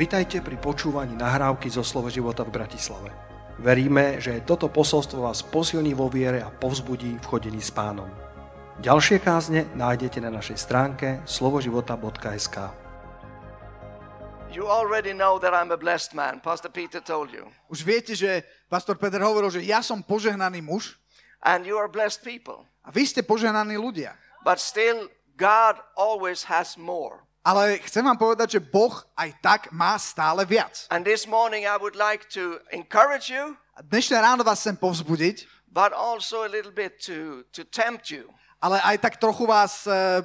Vitajte pri počúvaní nahrávky zo Slovo života v Bratislave. Veríme, že toto posolstvo vás posilní vo viere a povzbudí v chodení s pánom. Ďalšie kázne nájdete na našej stránke slovoživota.sk You already know that I'm a blessed man. Pastor Peter told you. Už viete, že pastor Peter hovoril, že ja som požehnaný muž And you are blessed people. a vy ste požehnaní ľudia. But still, God always has more. Ale chcem vám povedať, že Boh aj tak má stále viac. And this morning, I would like to encourage you, A dnešné ráno vás chcem povzbudiť, but also a little bit to, to tempt you ale aj tak trochu vás uh,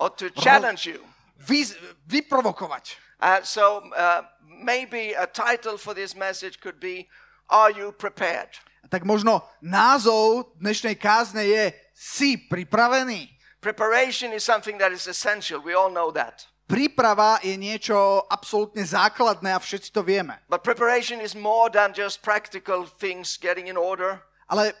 or to challenge you. vy, vyprovokovať. Uh, so uh, maybe a title for this message could be Are You Prepared? Tak možno názov dnešnej kázne je Si pripravený? Preparation is something that is essential. We all know that. Príprava je niečo absolútne základné a všetci to vieme. But preparation is more than just practical things getting in order. Ale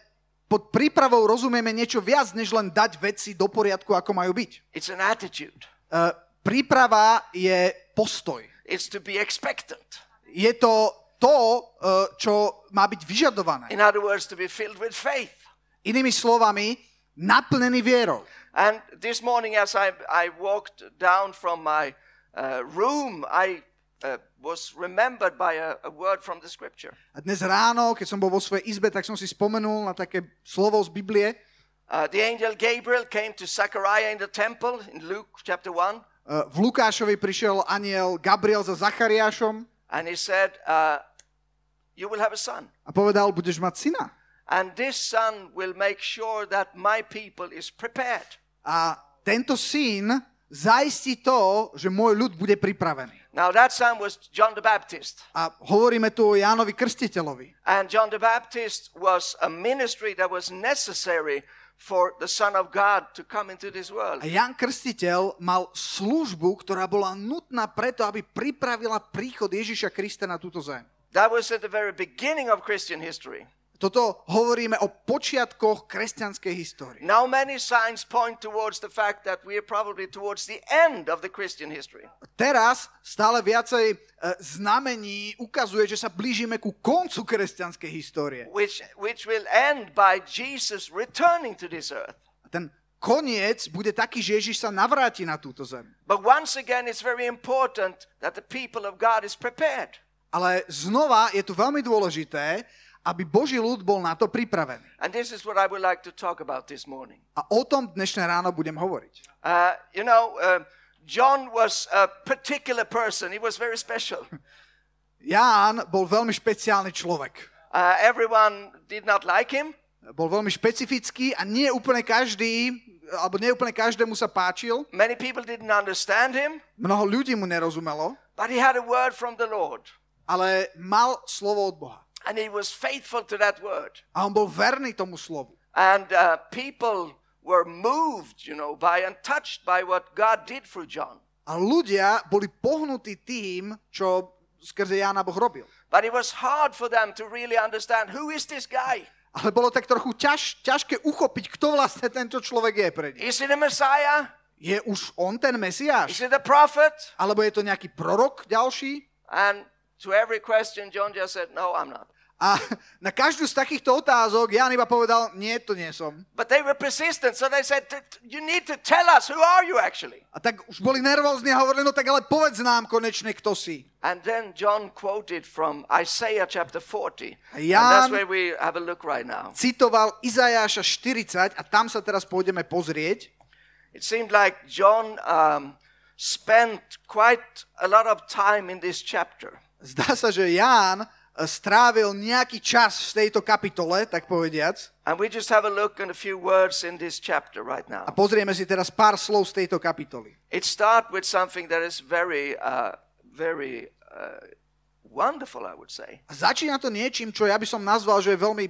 pod prípravou rozumieme niečo viac, než len dať veci do poriadku, ako majú byť. It's an attitude. Uh, príprava je postoj. It's to be expectant. Je to to, uh, čo má byť vyžadované. In other words, to be filled with faith. Inými slovami, naplnený vierou. And this morning, as I, I walked down from my uh, room, I uh, was remembered by a, a word from the scripture. A dnes ráno, keď som bol vo svojej izbe, tak som si spomenul na také slovo z Biblie. Uh, the angel Gabriel came to Zechariah in the temple in Luke chapter 1, Uh, v Lukášovi prišiel aniel Gabriel za Zachariášom and he said, uh, You will have a son. a povedal, budeš mať syna. And this son will make sure that my people is prepared. A tento syn zaistí to, že môj ľud bude pripravený. Now, that son was John the Baptist. A hovoríme tu o Jánovi Krstiteľovi. And John the Baptist was a ministry that was necessary for the Son of God to come into this world. A Jan Krstiteľ mal službu, ktorá bola nutná preto, aby pripravila príchod Ježiša Krista na túto zem. That was at the very beginning of Christian history. Toto hovoríme o počiatkoch kresťanskej histórie. Now, many signs point towards the fact that we are probably towards the end of the Christian history. Teraz stále viacej e, znamení ukazuje, že sa blížime ku koncu kresťanskej histórie. which, which will end by Jesus returning to this earth. Ten koniec bude taký, že Ježiš sa navráti na túto zem. But once again, it's very important that the people of God is prepared. Ale znova je tu veľmi dôležité, aby Boží ľud bol na to pripravený. And this is what I would like to talk about this morning. A o tom dnešné ráno budem hovoriť. Uh, you know, uh, John was a particular person, he was very special. Ján bol veľmi špeciálny človek. Uh, everyone did not like him, Bol veľmi špecifický a nie úplne každý, alebo nie úplne každému sa páčil. many people didn't understand him, Mnoho ľudí mu nerozumelo, but he had a word from the Lord. ale mal slovo od Boha. And he was faithful to that word. A on bol verný tomu slovu. And uh, people were moved, you know, by and touched by what God did for John. A ľudia boli pohnutí tým, čo skrze Jána Boh robil. But it was hard for them to really understand who is this guy? Ale bolo tak trochu ťaž, ťažké uchopiť, kto vlastne tento človek je pre nich. Is it a Messiah? Je už on ten Is Mesiáš? it a prophet? Alebo je to nejaký prorok ďalší? And to every question, John just said, No, I'm not. A na každú z takýchto otázok Ján iba povedal, nie, to nie som. But they were persistent, so they said, "T- t- You need to tell us, who are you actually? A tak už boli nervózni a hovorili, no tak ale povedz nám konečne, kto si. And then John quoted from Isaiah chapter 40. And Jan- that's where we have a look right now. Citoval Izajáša 40 a tam sa teraz pôjdeme pozrieť. It seemed like John um, spent quite a lot of time in this chapter. Zdá sa, že Ján e, strávil nejaký čas v tejto kapitole, tak povediac. And we just have a look at a few words in this chapter right A now. pozrieme si teraz pár slov z tejto kapitoly. It starts with something that is very, uh, very uh, wonderful, I would say. A začína to niečím, čo ja by som nazval, že je veľmi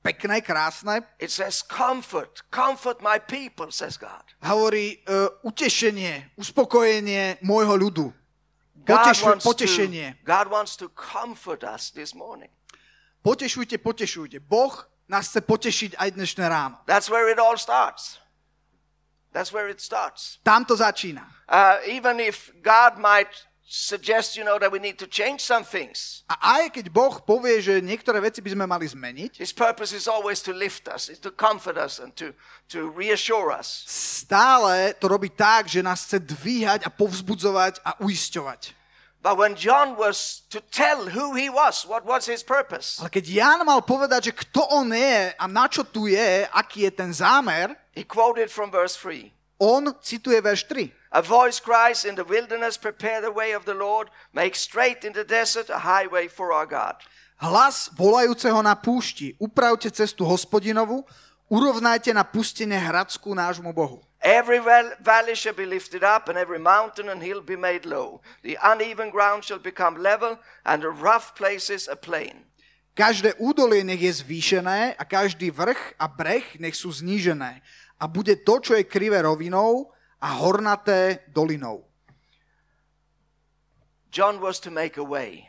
pekné, krásne. It says, Comfort, comfort my people, says God. Hovorí uh, utešenie, uspokojenie môjho ľudu. Potešu, potešenie. God wants to comfort us this morning. Potešujte, potešujte. Boh nás chce potešiť aj dnešné ráno. That's where it all starts. That's where it starts. Tam to začína. Uh, even if God might suggest, you know, that we need to change some things. A aj keď Boh povie, že niektoré veci by sme mali zmeniť, His purpose is always to lift us, is to comfort us, and to, to reassure us. stále to robí tak, že nás chce dvíhať a povzbudzovať a uisťovať. But when John was to tell who he was, what was his purpose, Ale keď Ján mal povedať, že kto on je a na čo tu je, aký je ten zámer, he quoted from verse 3. on cituje verš 3. A voice cries in the wilderness, prepare the way of the Lord, make straight in the desert a highway for our God. Hlas volajúceho na púšti, upravte cestu hospodinovu, urovnajte na pustine hradskú nášmu Bohu. Every val- valley shall be lifted up, and every mountain and hill be made low. The uneven ground shall become level, and the rough places a plain. Každé údolie nech je zvýšené a každý vrch a breh nech sú znížené. A bude to, čo je krivé rovinou a hornaté dolinou. John was to make a way,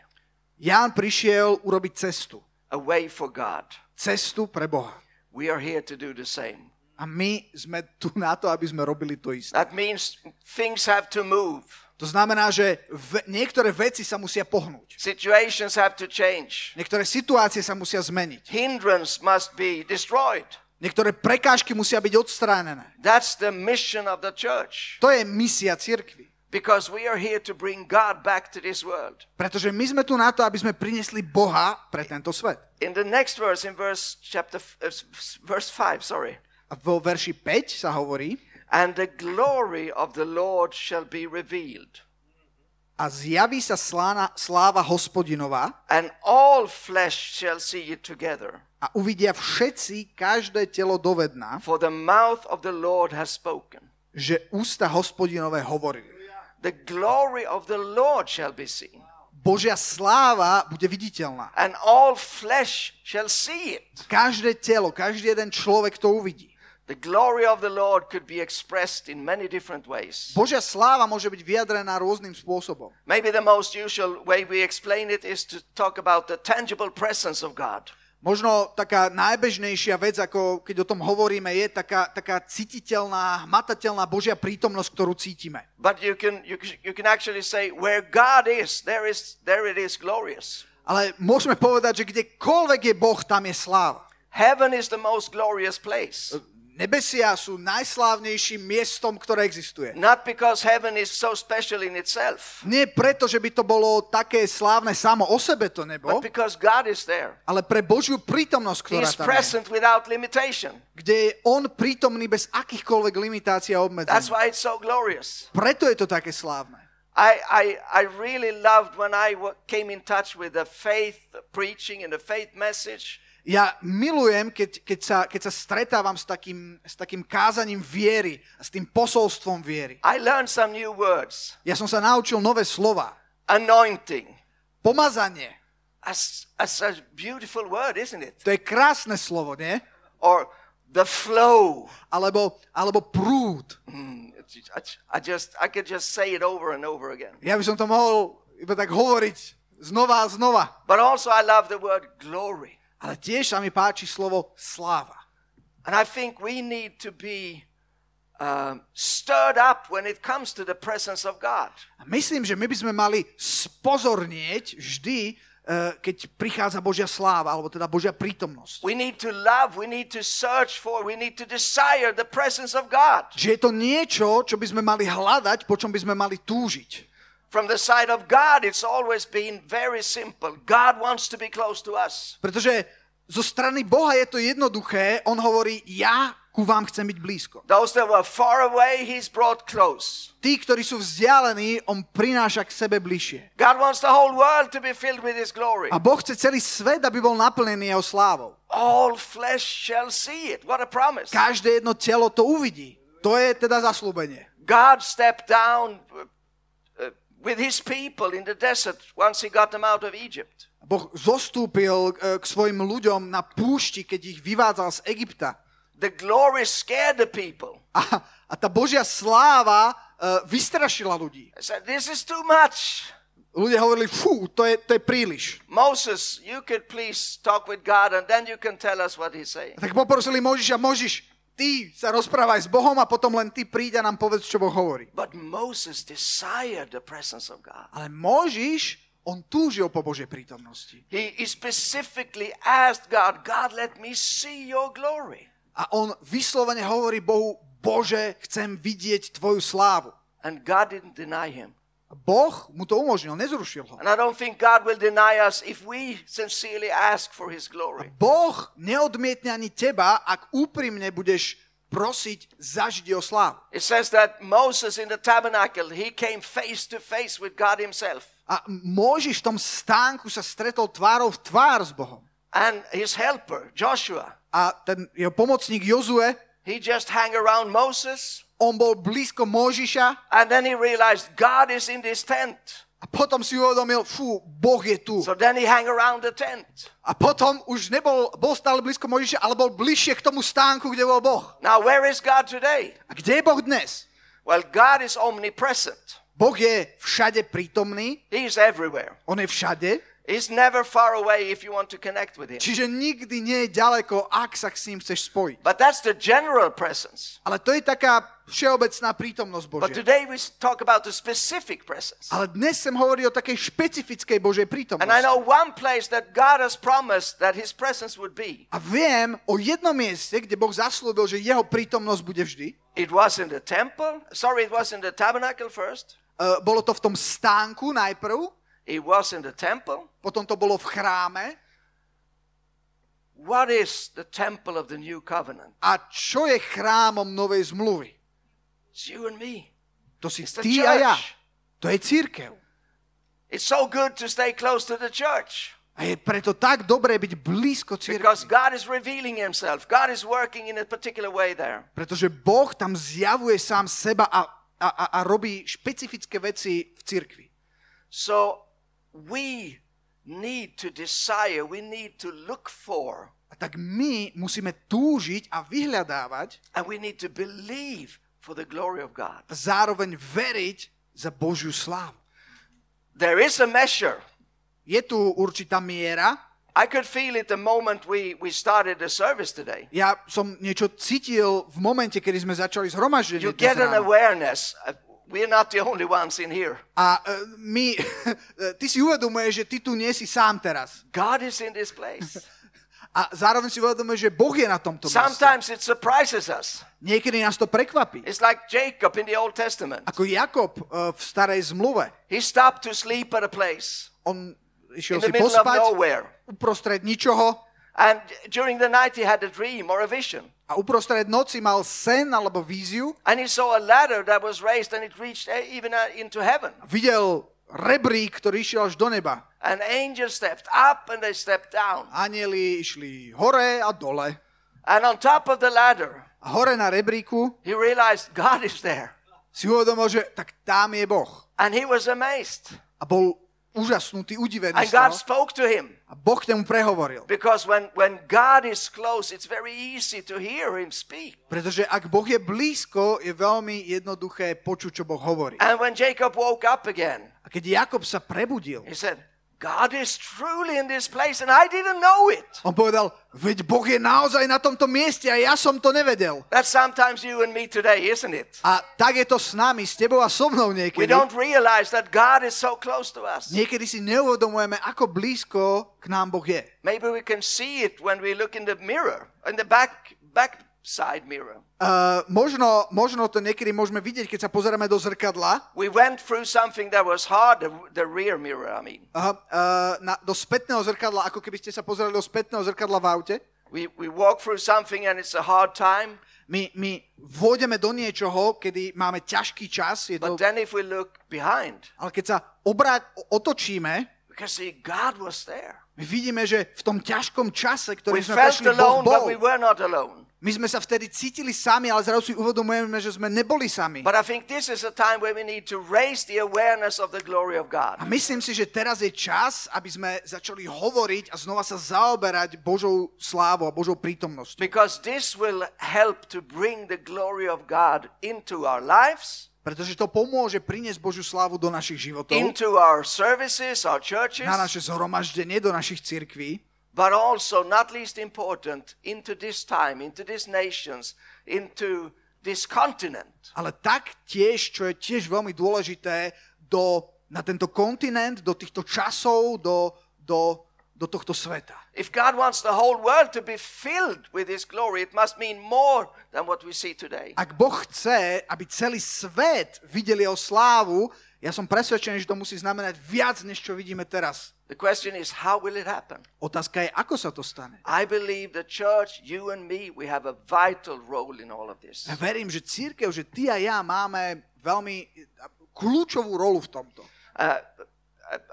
Ján prišiel urobiť cestu. a way for God. Cestu pre Boha. We are here to do the same. A my sme tu na to, aby sme robili to isté. That means things have to move, To znamená, že v, niektoré veci sa musia pohnúť. situations have to change, Niektoré situácie sa musia zmeniť. hindrance must be destroyed. Niektoré prekážky musia byť odstránené. That's the mission of the church. To je misia cirkvi. Because we are here to bring God back to this world. Pretože my sme tu na to, aby sme priniesli Boha pre tento svet. In the next verse, in verse chapter uh, verse five, sorry, A vo verši 5 sa hovorí, and the glory of the Lord shall be revealed, a zjaví sa slána, sláva hospodinová and all flesh shall see it together. A uvidia všetci, každé telo dovedná, For the mouth of the Lord has spoken. že ústa hospodinové hovorili. The glory of the Lord shall be seen, Božia sláva bude viditeľná. and all flesh shall see it. Každé telo, každý jeden človek to uvidí. The glory of the Lord could be expressed in many different ways. Božia sláva môže byť vyjadrená rôznym spôsobom. Maybe the most usual way we explain it is to talk about the tangible presence of God. Možno taká najbežnejšia vec, ako keď o tom hovoríme, je taká, taká cítiteľná, hmatateľná Božia prítomnosť, ktorú cítime. But you can, you, can- you can actually say, where God is, there, is, there it is glorious. Ale môžeme povedať, že kdekoľvek je Boh, tam je sláva. Heaven is the most glorious place. Nebesia sú najslávnejším miestom, ktoré existuje. Not because heaven is so special in itself, Nie preto, že by to bolo také slávne samo o sebe to nebo, but because God is there. ale pre Božiu prítomnosť, He ktorá is tam je. present without limitation. Kde je On prítomný bez akýchkoľvek limitácií a That's obmedzení. why it's so glorious. Preto je to také slávne. I, I, I really loved when I came in touch with the faith preaching and the faith message. Ja milujem, keď, keď, sa, keď sa stretávam s takým, s takým kázaním viery s tým posolstvom viery. I learned some new words. Ja som sa naučil nové slova. Anointing. Pomazanie. That's, that's a beautiful word, isn't it? To je krásne slovo, nie? Or the flow. Alebo, alebo prúd. Mm, it's- I, I just, I could just say it over and over again. Ja by som to mohol iba tak hovoriť znova a znova. But also, I love the word glory. Ale tiež sa mi páči slovo sláva. And I think we need to be um, stirred up when it comes to the presence of God. A myslím, že my by sme mali spozornieť vždy, eh, keď prichádza Božia sláva, alebo teda Božia prítomnosť. We need to love, we need to search for, we need to desire the presence of God. Že je to niečo, čo by sme mali hľadať, po čom by sme mali túžiť. From the side of God, it's always been very simple. God wants to be close to us. Pretože zo strany Boha je to jednoduché. On hovorí, ja ku vám chcem byť blízko. Those that were far away, He's brought close. Tí, ktorí sú vzdialení, on prináša k sebe bližšie. God wants the whole world to be filled with His glory. A Boh chce celý svet, aby bol naplnený jeho slávou. All flesh shall see it. What a promise. Každé jedno telo to uvidí. To je teda zaslúbenie. God stepped down with His people in the desert once He got them out of Egypt. Boh zostúpil eh, k svojim ľuďom na púšti, keď ich vyvádzal z Egypta. The glory scared the people. A, a tá Božia sláva eh, vystrašila ľudí. I said, This is too much. Ľudia hovorili, fú, to je, to je príliš. Moses, you could please talk with God and then you can tell us what He's saying. Tak poprosili Možiša, Možiš, ty sa rozprávaj s Bohom a potom len ty príď a nám povedz, čo Boh hovorí. But Moses desired the presence of God. Ale Mojžiš, on túžil po Božej prítomnosti. He specifically asked God, God, let me see your glory. A on vyslovene hovorí Bohu, Bože, chcem vidieť tvoju slávu. And God didn't deny him. Boh mu to umožnil, nezrušil ho. And I don't think God will deny us if we sincerely ask for his glory. Boh neodmietne ani teba, ak úprimne budeš prosiť, zažiť jeho slávu. It says that Moses in the tabernacle, he came face to face with God himself. A Mojžiš v tom stánku sa stretol tvárou v tvár s Bohom. And his helper, Joshua, A ten jeho pomocník Jozue, he just hang around Moses. on bol blízko Mojžiša And then he realized God is in this tent. a potom si uvedomil, fú, Boh je tu. So then he hang around the tent. A potom už nebol, bol stále blízko Mojžiša, ale bol bližšie k tomu stánku, kde bol Boh. Now, where is God today? A kde je Boh dnes? Well, God is omnipresent. Boh je všade prítomný, He's everywhere. on je všade, He's never far away if you want to connect with him. čiže nikdy nie je ďaleko, ak sa s ním chceš spojiť. But that's the general presence. Ale to je taká všeobecná prítomnosť But Božia. today we talk about the specific presence. Ale dnes sem hovorí o takej špecifickej Božej And I prítomnosti. know one place that God has promised that his presence would be. A viem o jednom mieste, kde Boh zaslúbil, že jeho prítomnosť bude vždy. It was in the temple. Sorry, it was in the tabernacle first. Uh, bolo to v tom stánku najprv, It was in the temple. potom to bolo v chráme. What is the temple of the new covenant? A čo je chrámom novej zmluvy? It's you and me. To si It's ty a ja. To je církev. It's so good to stay close to the church A je preto tak dobré byť blízko there. Pretože Boh tam zjavuje sám seba a, a, a, a robí špecifické veci v církvi. So we need to desire, we need to look for, A tak my musíme túžiť a vyhľadávať and we need to believe for the glory of God. a zároveň veriť za Božiu slávu. There is a measure. Je tu určitá miera. I could feel it the moment we, we started the service today. Ja som niečo cítil v momente, kedy sme začali zhromaždenie You get an awareness. Uh, We're not the only ones in here. A e, my, ty si uvedomuješ, že ty tu nie si sám teraz. God is in this place. A zároveň si uvedomuješ, že Boh je na tomto mieste. Sometimes it surprises us. Niekedy nás to prekvapí. It's like Jacob in the Old Testament. Ako Jakob e, v starej zmluve. He stopped to sleep at a place On in išiel the si pospať uprostred ničoho And during the night, he had a dream or a vision. A uprostred noci mal sen alebo víziu. And he saw a ladder that was raised and it reached uh, even uh, into heaven. Videl rebrík, ktorý išiel až do neba. An angel stepped up and they stepped down. Anieli išli hore a dole. And on top of the ladder, A hore na rebríku he realized God is there. si uvedomil, že tak tam je Boh. And he was amazed. A bol úžasnutý, udivený And z toho. God spoke to him. A Boh k nemu prehovoril. Because when, when God is close, it's very easy to hear him speak. Pretože ak Boh je blízko, je veľmi jednoduché počuť, čo Boh hovorí. And when Jacob woke up again, A keď Jakob sa prebudil, he said, God is truly in this place and I didn't know it. on povedal, veď Boh je naozaj na tomto mieste a ja som to nevedel. That's sometimes you and me today, isn't it? A tak je to s nami, s tebou a so mnou We niekedy. don't realize that God is so close to us. Niekedy si neuvedomujeme, ako blízko k nám Boh je. Maybe we can see it when we look in the mirror, in the back back side mirror. Uh, možno, možno to niekedy môžeme vidieť, keď sa pozeráme do zrkadla, We went through something that was hard, the, the rear mirror, I mean. uh, uh, na, do spätného zrkadla, ako keby ste sa pozerali do spätného zrkadla v aute. We, we walk through something and it's a hard time, My, my vôjdeme do niečoho, kedy máme ťažký čas, je to, but then if we look behind, ale keď sa obrať, otočíme, we can see God was there. my vidíme, že v tom ťažkom čase, We ktorý sme felt prešli, Boh alone, but bol. we were not alone. My sme sa vtedy cítili sami, ale zrazu si uvedomujeme, že sme neboli sami. But I think this is a time where we need to raise the awareness of the glory of God. A myslím si, že teraz je čas, aby sme začali hovoriť a znova sa zaoberať Božou slávou a Božou prítomnosťou. Because this will help to bring the glory of God into our lives, Pretože to pomôže priniesť Božiu slávu do našich životov, into our services, our churches, na naše zhromaždenie, do našich cirkví, but also, not least important, into this time, into these nations, into this continent. ale tak tiež, čo je tiež veľmi dôležité, do, na tento kontinent, do týchto časov, do, do, do tohto sveta. If God wants the whole world to be filled with His glory, it must mean more than what we see today. Ak Boh chce, aby celý svet videl jeho slávu, ja som presvedčený, že to musí znamenať viac, než čo vidíme teraz. The question is, how will it happen? Otázka je, ako sa to stane. I believe the church, you and me, we have a vital role in all of this. Ja verím, že církev, že ty a ja máme veľmi kľúčovú rolu v tomto. Uh,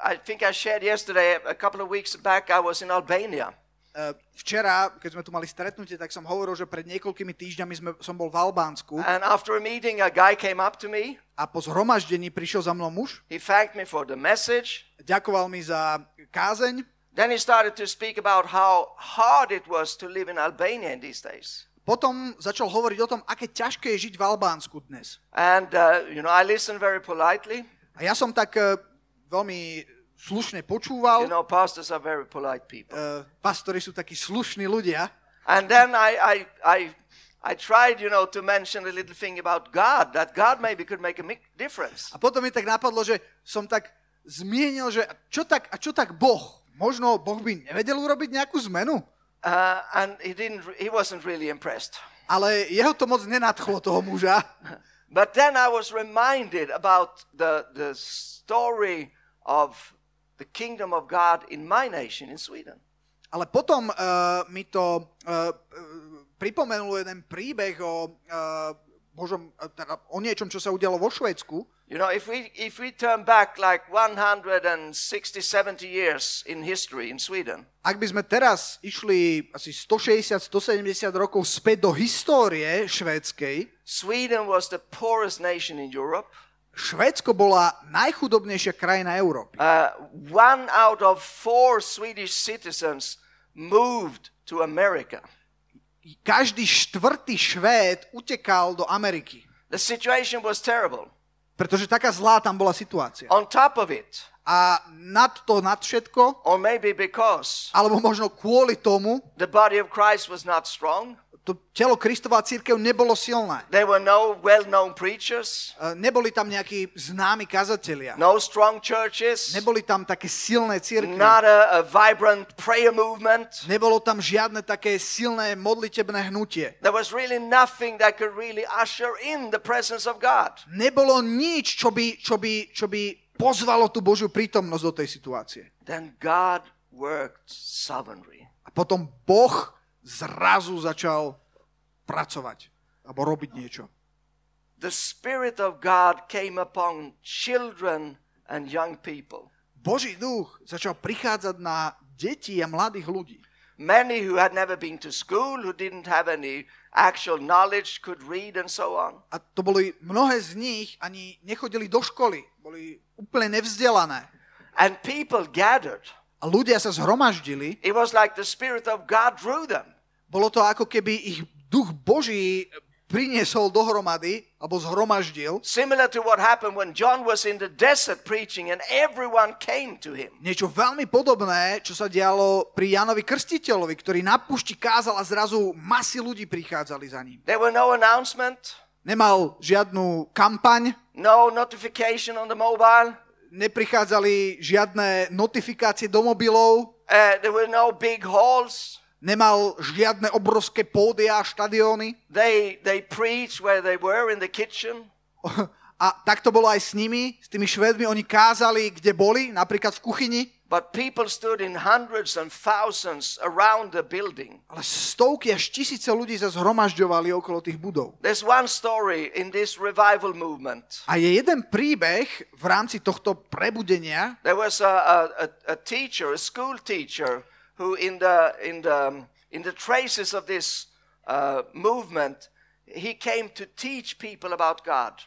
I think I shared yesterday, a couple of weeks back, I was in Albania. E, Včera, keď sme tu mali stretnutie, tak som hovoril, že pred niekoľkými týždňami sme, som bol v Albánsku And after a meeting, a guy came up to me. a po zhromaždení prišiel za mnou muž, He thanked me for the message. ďakoval mi za kázeň, Then he started to speak about how hard it was to live in Albania in these days. potom začal hovoriť o tom, aké ťažké je žiť v Albánsku dnes. And, uh, you know, I listened very politely. A ja som tak e, veľmi slušne počúval. You know, pastors are very polite people. E, pastori sú takí slušní ľudia. And then I, I, I, I tried, you know, to mention a little thing about God, that God maybe could make a mi- difference. A potom mi tak napadlo, že som tak zmienil, že čo tak, a čo tak Boh? Možno Boh by nevedel urobiť nejakú zmenu? Uh, and he didn't, he wasn't really impressed. Ale jeho to moc nenadchlo, toho muža. But then I was reminded about the, the story of the kingdom of God in my nation, in Sweden. Ale potom uh, mi to uh, pripomenulo jeden príbeh o, uh, Božom, teda o niečom, čo sa udialo vo Švédsku. You know, if we, if we turn back like 160, 70 years in history in Sweden, Ak by sme teraz išli asi 160-170 rokov späť do histórie švédskej, Sweden was the poorest nation in Europe. Švédsko bola najchudobnejšia krajina Európy. Uh, one out of four Swedish citizens moved to America. Každý štvrtý Švéd utekal do Ameriky, The situation was terrible. pretože taká zlá tam bola situácia. On top of it, A nad to, nad všetko, or maybe because alebo možno kvôli tomu, the body of Christ was not strong, to telo Kristová církev nebolo silné. there were no well known preachers, E, Neboli tam nejakí známi kazatelia. no strong churches, Neboli tam také silné církvy. not a, a vibrant prayer movement. Nebolo tam žiadne také silné modlitebné hnutie. There was really nothing that could really usher in the presence of God. Nebolo nič, čo by, čo by, čo by pozvalo tú Božiu prítomnosť do tej situácie. Then God worked sovereignly. A potom Boh zrazu začal pracovať alebo robiť niečo. The Spirit of God came upon children and young people. Boží duch začal prichádzať na deti a mladých ľudí. Many who had never been to school, who didn't have any actual knowledge, could read and so on. A to boli mnohé z nich ani nechodili do školy, boli úplne nevzdelané. And people gathered. A ľudia sa zhromaždili, It was like the Spirit of God drew them. Bolo to ako keby ich duch Boží priniesol dohromady, alebo zhromaždil. Similar to what happened when John was in the desert preaching and everyone came to him. Niečo veľmi podobné, čo sa dialo pri Janovi Krstiteľovi, ktorý na púšti kázal a zrazu masy ľudí prichádzali za ním. There were no announcement, Nemal žiadnu kampaň, no notification on the mobile, neprichádzali žiadne notifikácie do mobilov, uh, there were no big halls. Nemal žiadne obrovské pódia a štadióny. They, they preached where they were in the kitchen. A tak to bolo aj s nimi, s tými švedmi. Oni kázali, kde boli, napríklad v kuchyni. But people stood in hundreds and thousands around the building. Ale stovky až tisíce ľudí sa zhromažďovali okolo tých budov. There's one story in this revival movement. A je jeden príbeh v rámci tohto prebudenia, There was a, a, a, a teacher, a school teacher, who in the, in the, in the traces of this uh, movement, he came to teach people about God.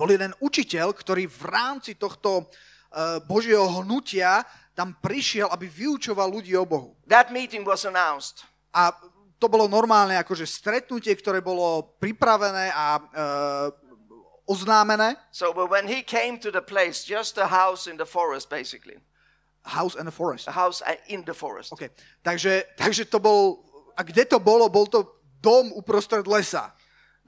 bol jeden učiteľ, ktorý v rámci tohto uh, Božieho hnutia tam prišiel, aby vyučoval ľudí o Bohu. That meeting was announced. A to bolo normálne akože stretnutie, ktoré bolo pripravené a uh, oznámené. So but when he came to the place, just a house in the forest basically, House and a forest. a house uh, in the forest. Okay. Takže, takže to bol, a kde to bolo? Bol to dom uprostred lesa.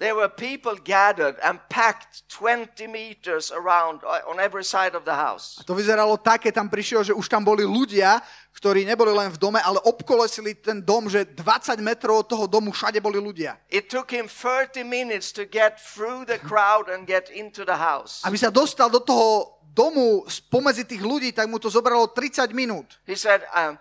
There were people gathered and packed 20 meters around uh, on every side of the house. A to vyzeralo také, tam prišiel, že už tam boli ľudia, ktorí neboli len v dome, ale obkolesili ten dom, že 20 metrov od toho domu všade boli ľudia. It took him 30 minutes to get through the crowd and get into the house. Aby sa dostal do toho domu spomedzi tých ľudí, tak mu to zobralo 30 minút. He said, um,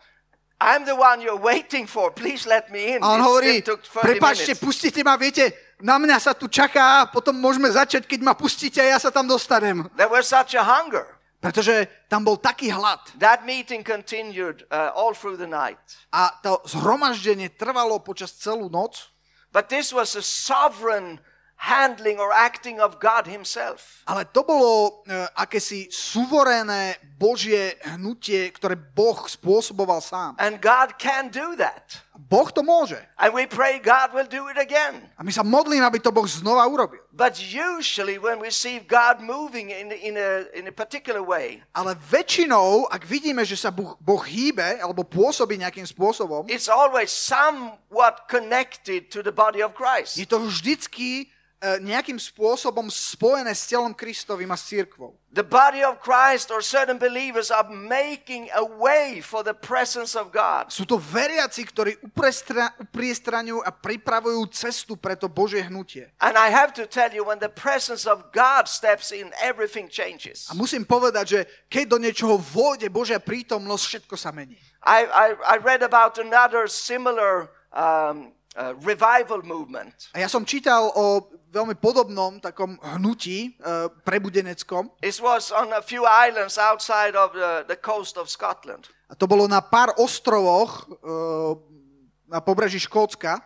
I'm the one you're waiting for. Please let me in. A on hovorí, still took 30 prepáčte, pustite ma, viete, na mňa sa tu čaká, potom môžeme začať, keď ma pustíte a ja sa tam dostanem. There was such a hunger. Pretože tam bol taký hlad. That meeting continued uh, all through the night. A to zhromaždenie trvalo počas celú noc. But this was a sovereign handling or acting of God Himself. Ale to bolo e, akési suverénne Božie hnutie, ktoré Boh spôsoboval sám. And God can do that. Boh to môže. And we pray God will do it again. A my sa modlíme, aby to Boh znova urobil. But usually, when we see God moving in, in, a, in a particular way, Ale väčšinou, ak vidíme, že sa boh, boh hýbe alebo pôsobí nejakým spôsobom, it's always somewhat connected to the body of Christ. je to vždycky nejakým spôsobom spojené s telom Kristovým a s církvou. The body of Christ or certain believers are making a way for the presence of God. Sú to veriaci, ktorí upriestraňujú a pripravujú cestu pre to Božie hnutie. And I have to tell you, when the presence of God steps in, everything changes. A musím povedať, že keď do niečoho vôjde Božia prítomnosť, všetko sa mení. I, I, I read about another similar um, uh, revival movement. A ja som čítal o veľmi podobnom takom hnutí uh, prebudeneckom. It was on a few islands outside of the, the coast of Scotland. A to bolo na pár ostrovoch uh, na pobreží Škótska.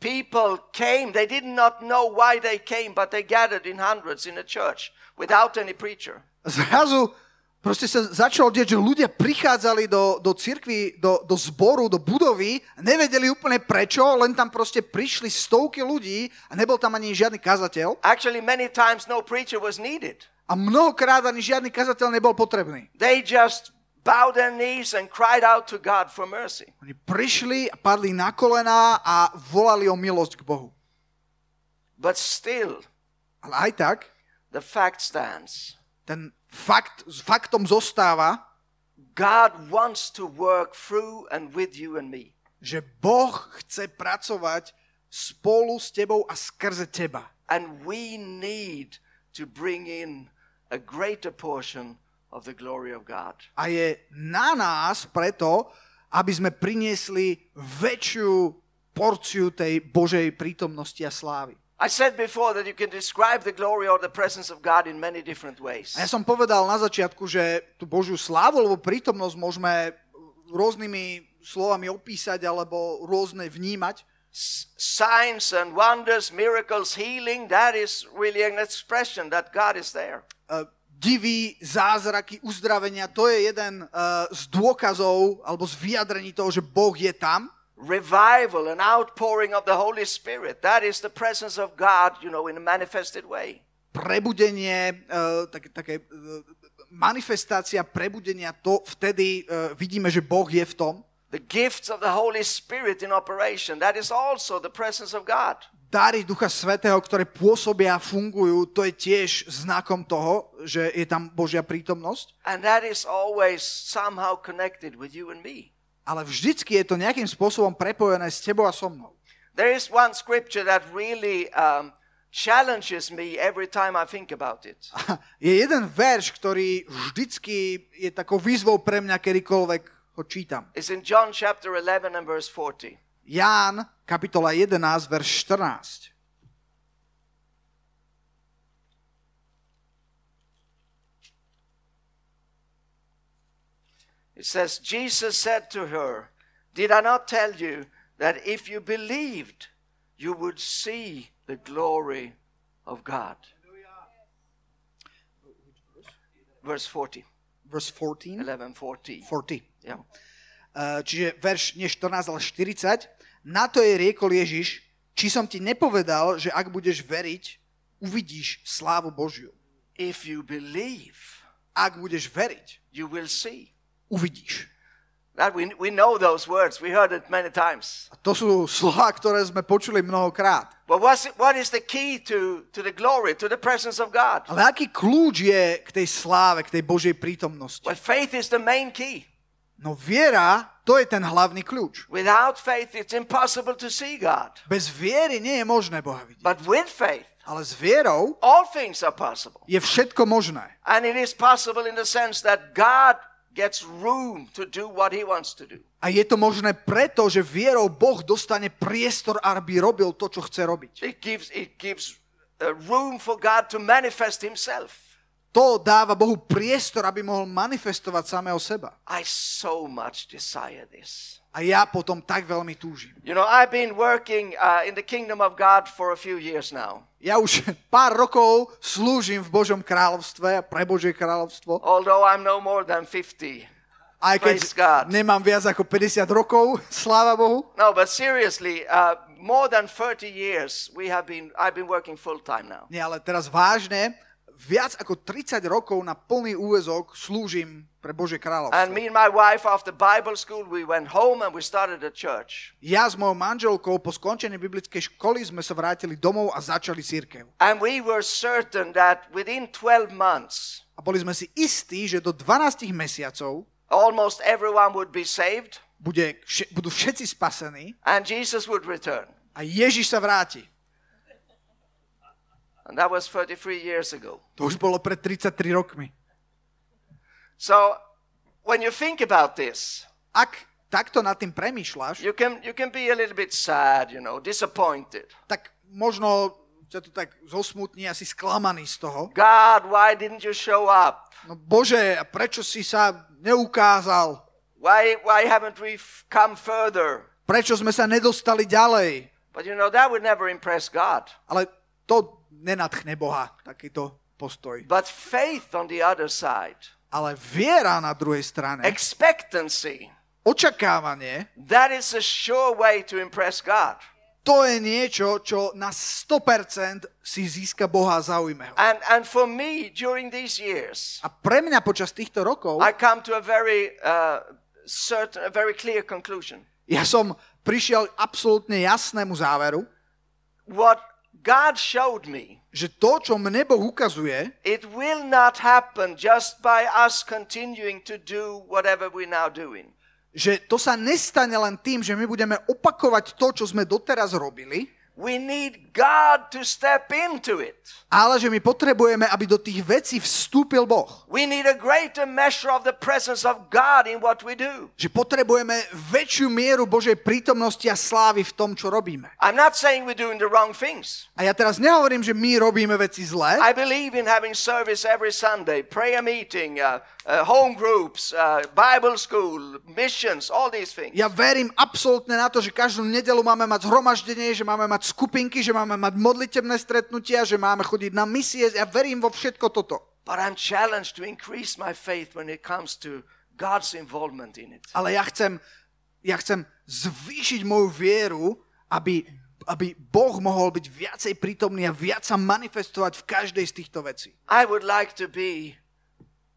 People came, they did not know why they came, but they gathered in hundreds in a church without any preacher. Zrazu proste sa začalo deť, že ľudia prichádzali do, do cirkvi, do, do zboru, do budovy, nevedeli úplne prečo, len tam proste prišli stovky ľudí a nebol tam ani žiadny kazateľ. Actually, many times no preacher was needed. A mnohokrát ani žiadny kazateľ nebol potrebný. They just bowed their knees and cried out to God for mercy. Oni prišli padli na kolená a volali o milosť k Bohu. But still, Ale aj tak, the fact stands ten fakt, faktom zostáva, God wants to work through and with you and me. že Boh chce pracovať spolu s tebou a skrze teba. And we need to bring in a greater portion of the glory of God. A je na nás preto, aby sme priniesli väčšiu porciu tej Božej prítomnosti a slávy. I said before that you can describe the glory or the presence of God in many different ways. A ja som povedal na začiatku, že tú Božiu slávu alebo prítomnosť môžeme rôznymi slovami opísať alebo rôzne vnímať. Signs and wonders, miracles, healing, that is really an expression that God is there. Uh, divy, zázraky, uzdravenia, to je jeden uh, z dôkazov alebo z vyjadrení toho, že Boh je tam. Revival and outpouring of the Holy Spirit, that is the presence of God, you know, in a manifested way. Prebudenie, uh, také, také uh, manifestácia prebudenia, to vtedy uh, vidíme, že Boh je v tom. The gifts of the Holy Spirit in operation, that is also the presence of God. Dary Ducha Svetého, ktoré pôsobia a fungujú, to je tiež znakom toho, že je tam Božia prítomnosť. And that is always somehow connected with you and me. Ale vždycky je to nejakým spôsobom prepojené s tebou a so mnou. There is one scripture that really um, challenges me every time I think about it. Je jeden verš, ktorý vždycky je takou výzvou pre mňa, kedykoľvek ho čítam. It's in John chapter 11 and verse 40. Ján, kapitola 11, verš 14. It says, Jesus said to her, Did I not tell you that if you believed, you would see the glory of God? Verse 40, Verse 14. 11, 40. 40. Yeah. Uh, čiže verš nie 14, ale 40. Na to je riekol Ježiš, či som ti nepovedal, že ak budeš veriť, uvidíš slávu Božiu. If you believe, Ak budeš veriť, you will see. Uvidíš. That we, we know those words. We heard it many times. A to sú slova, ktoré sme počuli mnohokrát. But what's what is the key to, to the glory, to the presence of God? Ale aký kľúč je k tej sláve, k tej Božej prítomnosti? Well, faith is the main key. No viera, to je ten hlavný kľúč. Without faith, it's impossible to see God. Bez viery nie je možné Boha vidieť. But with faith, Ale s vierou all things are possible. je všetko možné. And it is possible in the sense that God gets room to do what he wants to do. A je to možné preto, že vierou Boh dostane priestor, aby robil to, čo chce robiť. It gives, it gives uh, room for God to manifest himself. To dáva Bohu priestor, aby mohol manifestovať samého seba. I so much desire this. A ja potom tak veľmi túžim. You know, I've been working uh, in the kingdom of God for a few years now. Ja už pár rokov slúžim v Božom kráľovstve, pre Božie kráľovstvo. Although I'm no more than 50. Aj Praise keď God. nemám viac ako 50 rokov, sláva Bohu. No, but seriously, uh, more than 30 years we have been, I've been working full time now. Nie, ale teraz vážne, viac ako 30 rokov na plný úvezok slúžim pre Božie And kráľovstvo. me and my wife, after Bible school, we went home and we started a church. Ja s mojou manželkou po skončení biblickej školy sme sa vrátili domov a začali církev. And we were certain that within 12 months, A boli sme si istí, že do 12 mesiacov almost everyone would be saved bude, budú všetci spasení and Jesus would return. a Ježiš sa vráti. And that was 33 years ago. To už bolo pred 33 rokmi. So when you think about this, Ak takto nad tým premýšľaš, you can, you can be a little bit sad, you know, disappointed. tak možno ťa to tak zosmutní a si sklamaný z toho. God, why didn't you show up? No Bože, a prečo si sa neukázal? Why, why haven't we come further? Prečo sme sa nedostali ďalej? But you know, that would never impress God. Ale to nenadchne Boha, takýto postoj. But faith on the other side, Ale viera na druhej strane, expectancy, očakávanie, that is a sure way to impress God. to je niečo, čo na 100% si získa Boha a zaujme ho. And, and for me, during these years, A pre mňa počas týchto rokov, I come to a very uh, certain, a very clear conclusion. ja som prišiel k absolútne jasnému záveru, What God showed me, že to, čo mne Boh ukazuje, it will not happen just by us continuing to do whatever we're now doing. že to sa nestane len tým, že my budeme opakovať to, čo sme doteraz robili, We need God to step into it. ale že my potrebujeme, aby do tých vecí vstúpil Boh. We need a greater measure of the presence of God in what we do. Že potrebujeme väčšiu mieru Božej prítomnosti a slávy v tom, čo robíme. I'm not saying we're doing the wrong things. A ja teraz nehovorím, že my robíme veci zle. I believe in having service every Sunday, prayer meeting, uh, uh, home groups, uh, Bible school, missions, all these things. Ja verím absolútne na to, že každú nedelu máme mať zhromaždenie, že máme mať skupinky, že máme mať modlitebné stretnutia, že máme chodiť na misie. Ja verím vo všetko toto. But I'm challenged to increase my faith when it comes to God's involvement in it. Ale ja chcem, ja chcem zvýšiť moju vieru, aby, aby Boh mohol byť viacej prítomný a viac sa manifestovať v každej z týchto vecí. I would like to be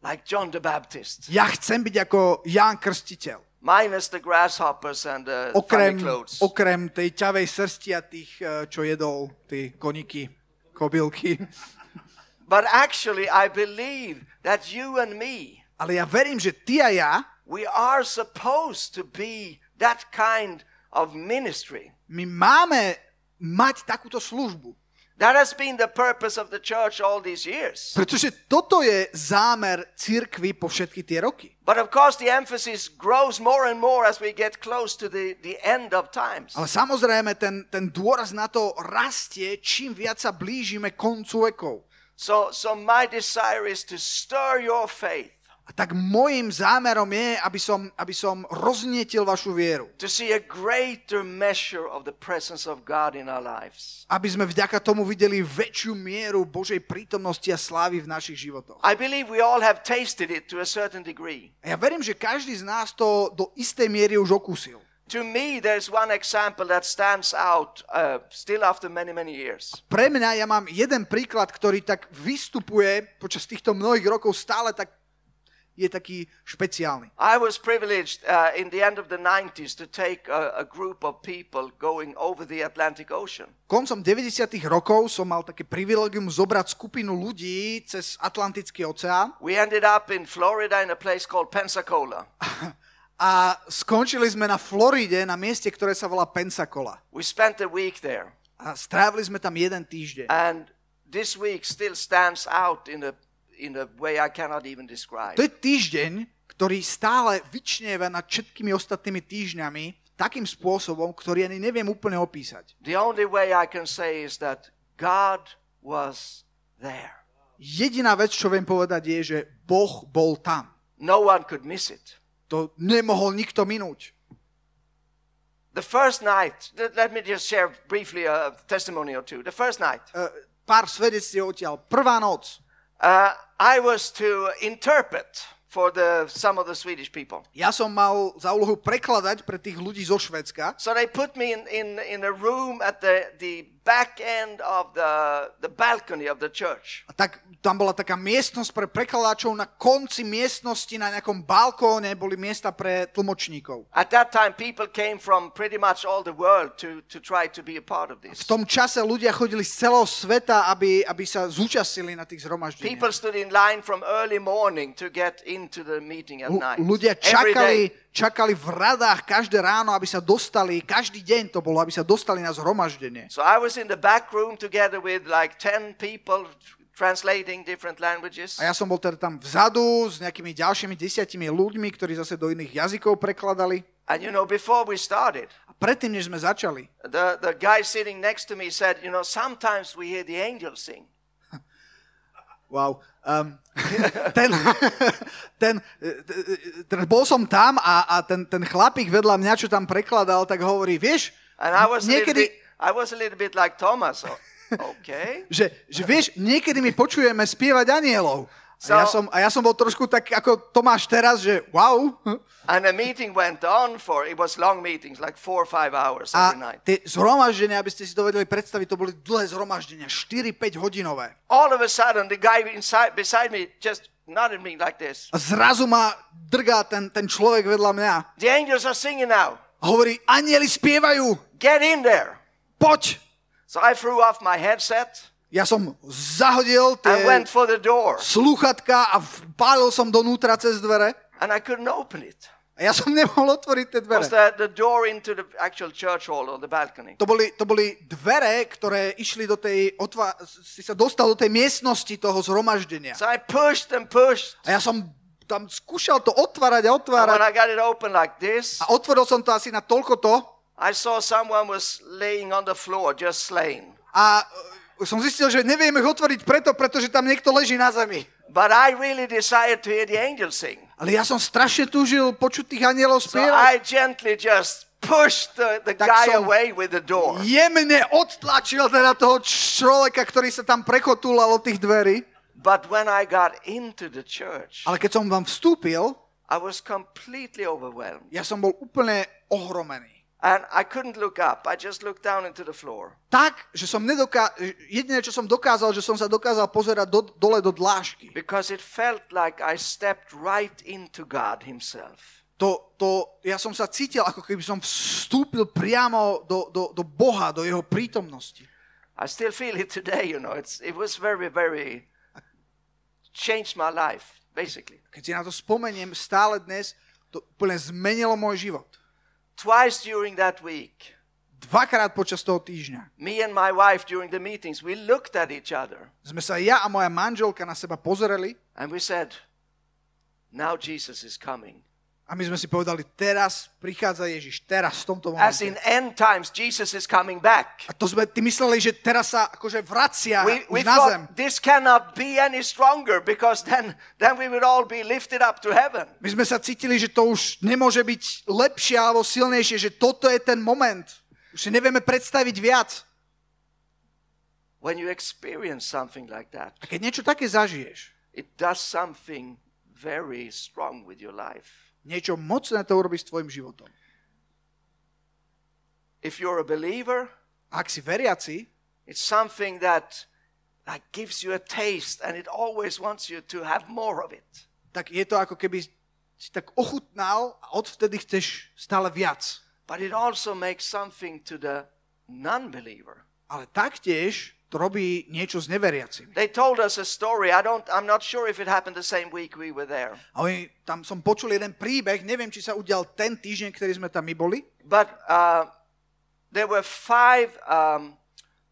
like John the Baptist, Ja chcem byť ako Ján Krstiteľ. Minus the grasshoppers and the Okrem, clothes. okrem tej ťavej srsti a tých, eh, čo jedol, tí koniky, kobylky. But actually, I believe that you and me, Ale ja verím, že ty a ja, we are supposed to be that kind of ministry. my máme mať takúto službu. That has been the purpose of the church all these years. Pretože toto je zámer cirkvy po všetky tie roky. But of course, the emphasis grows more and more as we get close to the, the end of times. Ale samozrejme, ten, ten dôraz na to rastie, čím viac sa blížime koncu vekov. So, so my desire is to stir your faith, A tak môjim zámerom je, aby som, aby som roznietil vašu vieru. to see a greater measure of the presence of God in our lives. Aby sme vďaka tomu videli väčšiu mieru Božej prítomnosti a slávy v našich životoch. I believe we all have tasted it to a certain degree. A ja verím, že každý z nás to do istej miery už okúsil. To me, there's one example that stands out uh, still after many, many years. Pre mňa ja mám jeden príklad, ktorý tak vystupuje počas týchto mnohých rokov stále tak je taký špeciálny. I was privileged uh, in the end of the 90s to take a, a group of people going over the Atlantic Ocean. Koncom 90. rokov som mal také privilegium zobrať skupinu ľudí cez Atlantický oceán We ended up in Florida in a place called Pensacola. a skončili sme na Floride, na mieste, ktoré sa volá Pensacola. We spent a week there. A strávili sme tam jeden týždeň. And this week still stands out in a, in a way I cannot even describe. To je týždeň, ktorý stále vyčnieva nad všetkými ostatnými týždňami takým spôsobom, ktorý ani neviem úplne opísať. The only way I can say is that God was there. Jediná vec, čo viem povedať, je, že Boh bol tam. No one could miss it. To nemohol nikto minúť. The first night, let, me just share briefly a testimony or two. The first night, E, pár svedectiev odtiaľ. Prvá noc. Uh, I was to interpret for the, some of the Swedish people. Ja som mal za úlohu prekladať pre tých ľudí zo Švedska. So they put me in, in, in a room at the, the back end of the, the balcony of the church. A tak tam bola taká miestnosť pre prekladačov. Na konci miestnosti, na nejakom balkóne, boli miesta pre tlmočníkov. At that time, people came from pretty much all the world to, to try to be a part of V this. tom čase ľudia chodili z celého sveta, aby, aby sa zúčastnili na tých zhromaždeniach. People stood in line from early morning to get into the meeting at night. ľudia Every čakali, day. Čakali v radách každé ráno, aby sa dostali, každý deň to bolo, aby sa dostali na zhromaždenie. So I was in the back room together with like 10 people translating different languages. A ja som bol teda tam vzadu s nejakými ďalšími desiatimi ľuďmi, ktorí zase do iných jazykov prekladali. And you know, before we started, A predtým, než sme začali, the, the guy sitting next to me said, You know, sometimes we hear the angels sing. Wow, um, ten, ten, ten, bol som tam a, a ten, ten chlapík vedľa mňa, čo tam prekladal, tak hovorí, vieš, And I was, niekedy, bit, I was a little bit like Thomas. Okay. že, že vieš, niekedy my počujeme spievať anielov. A ja, So- som, a ja som bol trošku tak ako Tomáš teraz, že wow. And the meeting went on for, it was long meetings, like four or five hours every night. tie zhromaždenia, aby ste si to vedeli predstaviť, to boli dlhé zhromaždenia, 4-5 hodinové. All of a sudden, the guy inside, beside me just nodded me like this. A zrazu ma drgá ten, ten človek vedľa mňa The angels are singing now. a hovorí, anieli spievajú, Get in there. poď. So I threw off my headset Ja som zahodil and went tie for the door. sluchatka a pálil som donútra cez dvere. And I couldn't open it. A ja som nemohol otvoriť tie dvere. the, the door into the actual church hall or the balcony. To boli, to boli dvere, ktoré išli do tej, otva- si sa dostal do tej miestnosti toho zhromaždenia. So I pushed and pushed. A ja som tam skúšal to otvárať a And when otvárať. I got it open like this, A otvoril som to asi na toľko to. I saw someone was laying on the floor, just slain. A som zistil, že neviem ich otvoriť preto, pretože tam niekto leží na zemi. But I really desired to hear the angels sing. Ale ja som strašne túžil počuť tých anielov So spievať. I gently just pushed the, the Tak guy away with the door. Jemne odtlačil teda toho človeka, ktorý sa tam prekotúlal od tých dverí. But when I got into the church, Ale keď som vám vstúpil, I was completely overwhelmed. ja som bol úplne ohromený. And I couldn't look up. I just looked down into the floor. Tak, že som nedoká... Jediné, čo som dokázal, že som sa dokázal pozerať do, dole do dlášky. Because it felt like I stepped right into God Himself. To, to, ja som sa cítil, ako keby som vstúpil priamo do, do, do Boha, do jeho prítomnosti. I still feel it today, you know. It's, it was very, very... changed my life, basically. Keď si na to spomeniem, stále dnes to úplne zmenilo môj život. Twice during that week, Dvakrát počas toho týždňa. Me and my wife during the meetings, we looked at each other. Sme sa ja a moja manželka na seba pozreli and we said, Now Jesus is coming. A my sme si povedali, teraz prichádza Ježiš, teraz v tomto As momente. in end times, Jesus is coming back. A to sme ty mysleli, že teraz sa akože vracia We, we na zem. this cannot be any stronger because then, then we would all be lifted up to heaven. My sme sa cítili, že to už nemôže byť lepšie alebo silnejšie, že toto je ten moment. Už si nevieme predstaviť viac. When you experience something like that, A keď niečo také zažiješ, it does something very strong with your life. Niečo mocné to urobí s tvojim životom. If you're a believer, ak si veriaci, it's something that like gives you a taste and it always wants you to have more of it. tak je to ako keby si tak ochutnal a odvtedy chceš stále viac. But it also makes something to the non-believer. Ale taktiež robí niečo s neveriacimi. They told us a story. I don't I'm not sure if it happened the same week we were there. A oni, tam som počul jeden príbeh, neviem, či sa udial ten týždeň, ktorý sme tam my boli, But uh, there were five um,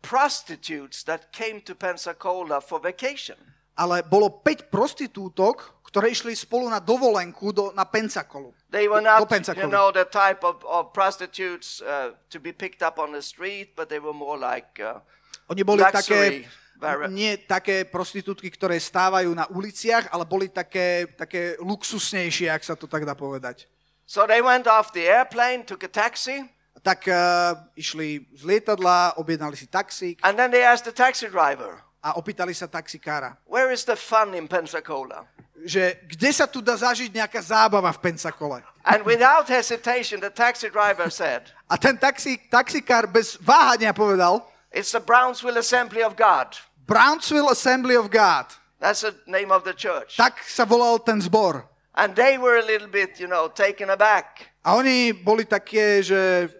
prostitutes that came to Pensacola for vacation. ale bolo 5 prostitútok, ktoré išli spolu na dovolenku do, na Pensacolu. They were do not, you know, the type of, of prostitutes uh, to be picked up on the street, but they were more like uh, Oni boli také, luxury. Very, nie také prostitútky, ktoré stávajú na uliciach, ale boli také, také luxusnejšie, ak sa to tak dá povedať. so they went off the airplane, took a taxi, Tak uh, išli z lietadla, objednali si taxík and then they asked the taxi driver, a opýtali sa taxikára, "Where is the fun in Pensacola?" že kde sa tu dá zažiť nejaká zábava v Pensacole. And without hesitation, the taxi driver said, A ten taxík, taxikár bez váhania povedal, "It's the Brownsville Assembly of God." Brownsville Assembly of God. That's the name of the church. Tak sa volal ten zbor. And they were a little bit, you know, taken aback. A oni boli také, že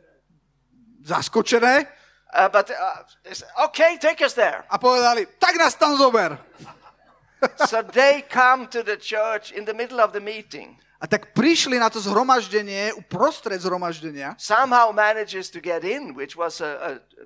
zaskočené Uh, but uh, said, okay, take us there. a povedali, tak nás tam zober. so they come to the church in the middle of the meeting. A tak prišli na to zhromaždenie, uprostred zhromaždenia. Somehow manages to get in, which was a, a